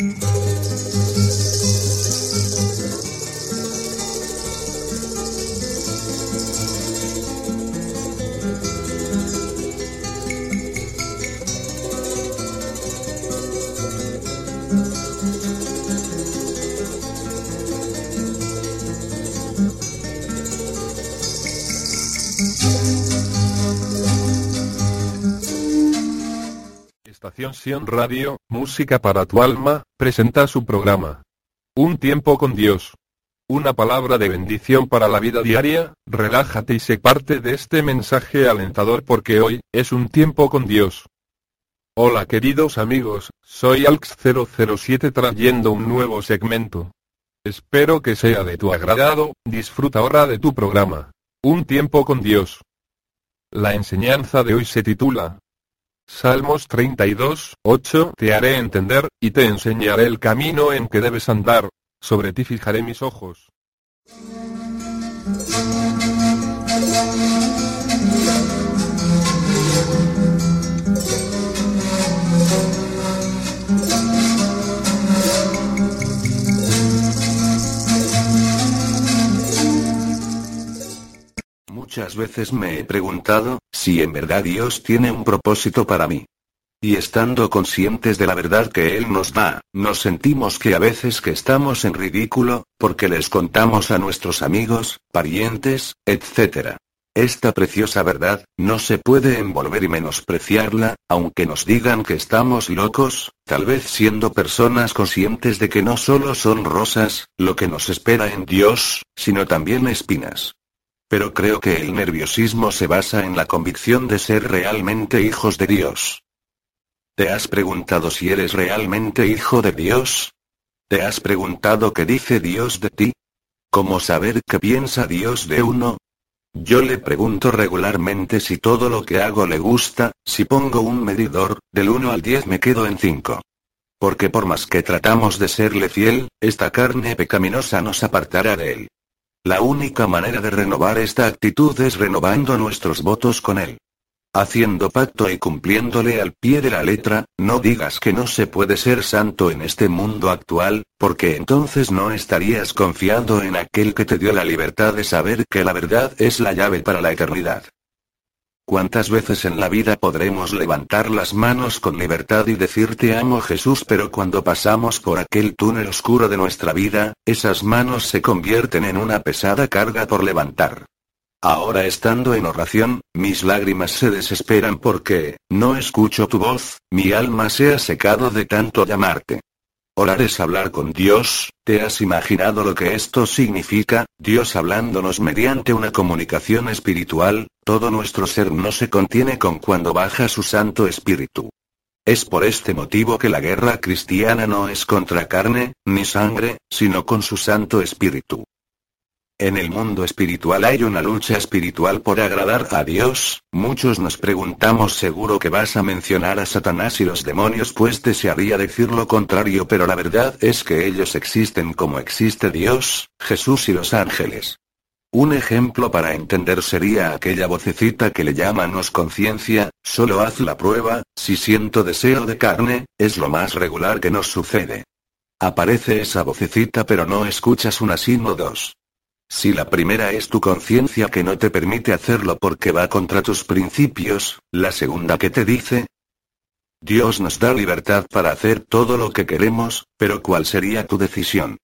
Thank mm -hmm. you. Estación Radio, Música para tu alma, presenta su programa. Un tiempo con Dios. Una palabra de bendición para la vida diaria, relájate y sé parte de este mensaje alentador porque hoy, es un tiempo con Dios. Hola queridos amigos, soy Alx007 trayendo un nuevo segmento. Espero que sea de tu agrado, disfruta ahora de tu programa. Un tiempo con Dios. La enseñanza de hoy se titula, Salmos 32, 8 Te haré entender, y te enseñaré el camino en que debes andar, sobre ti fijaré mis ojos. Muchas veces me he preguntado, si en verdad Dios tiene un propósito para mí. Y estando conscientes de la verdad que Él nos da, nos sentimos que a veces que estamos en ridículo, porque les contamos a nuestros amigos, parientes, etc. Esta preciosa verdad, no se puede envolver y menospreciarla, aunque nos digan que estamos locos, tal vez siendo personas conscientes de que no solo son rosas, lo que nos espera en Dios, sino también espinas. Pero creo que el nerviosismo se basa en la convicción de ser realmente hijos de Dios. ¿Te has preguntado si eres realmente hijo de Dios? ¿Te has preguntado qué dice Dios de ti? ¿Cómo saber qué piensa Dios de uno? Yo le pregunto regularmente si todo lo que hago le gusta, si pongo un medidor, del 1 al 10 me quedo en 5. Porque por más que tratamos de serle fiel, esta carne pecaminosa nos apartará de él. La única manera de renovar esta actitud es renovando nuestros votos con Él. Haciendo pacto y cumpliéndole al pie de la letra, no digas que no se puede ser santo en este mundo actual, porque entonces no estarías confiando en aquel que te dio la libertad de saber que la verdad es la llave para la eternidad. ¿Cuántas veces en la vida podremos levantar las manos con libertad y decir te amo Jesús pero cuando pasamos por aquel túnel oscuro de nuestra vida, esas manos se convierten en una pesada carga por levantar? Ahora estando en oración, mis lágrimas se desesperan porque, no escucho tu voz, mi alma se ha secado de tanto llamarte. Orar es hablar con Dios, ¿te has imaginado lo que esto significa? Dios hablándonos mediante una comunicación espiritual, todo nuestro ser no se contiene con cuando baja su Santo Espíritu. Es por este motivo que la guerra cristiana no es contra carne, ni sangre, sino con su Santo Espíritu. En el mundo espiritual hay una lucha espiritual por agradar a Dios, muchos nos preguntamos seguro que vas a mencionar a Satanás y los demonios pues desearía decir lo contrario pero la verdad es que ellos existen como existe Dios, Jesús y los ángeles. Un ejemplo para entender sería aquella vocecita que le llamamos conciencia, solo haz la prueba, si siento deseo de carne, es lo más regular que nos sucede. Aparece esa vocecita pero no escuchas una sino dos. Si la primera es tu conciencia que no te permite hacerlo porque va contra tus principios, la segunda que te dice, Dios nos da libertad para hacer todo lo que queremos, pero ¿cuál sería tu decisión?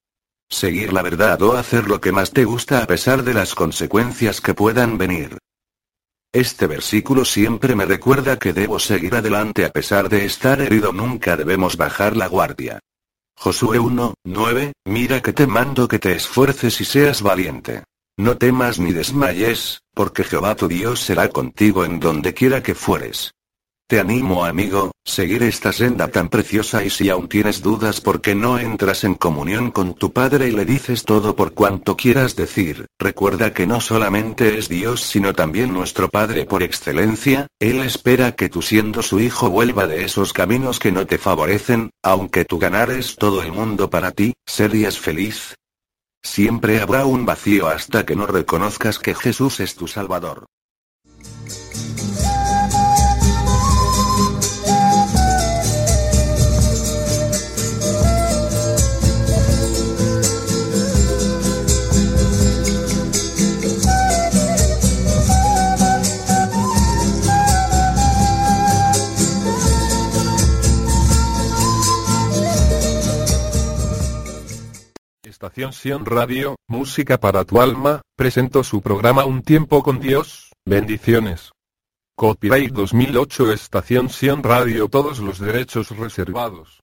Seguir la verdad o hacer lo que más te gusta a pesar de las consecuencias que puedan venir. Este versículo siempre me recuerda que debo seguir adelante a pesar de estar herido, nunca debemos bajar la guardia. Josué 1, 9, mira que te mando que te esfuerces y seas valiente. No temas ni desmayes, porque Jehová tu Dios será contigo en donde quiera que fueres. Te animo amigo, seguir esta senda tan preciosa y si aún tienes dudas porque no entras en comunión con tu Padre y le dices todo por cuanto quieras decir, recuerda que no solamente es Dios sino también nuestro Padre por excelencia, Él espera que tú siendo su hijo vuelva de esos caminos que no te favorecen, aunque tú ganares todo el mundo para ti, serías feliz. Siempre habrá un vacío hasta que no reconozcas que Jesús es tu Salvador. Estación Sion Radio, Música para tu alma, presentó su programa Un tiempo con Dios, bendiciones. Copyright 2008 Estación Sion Radio, todos los derechos reservados.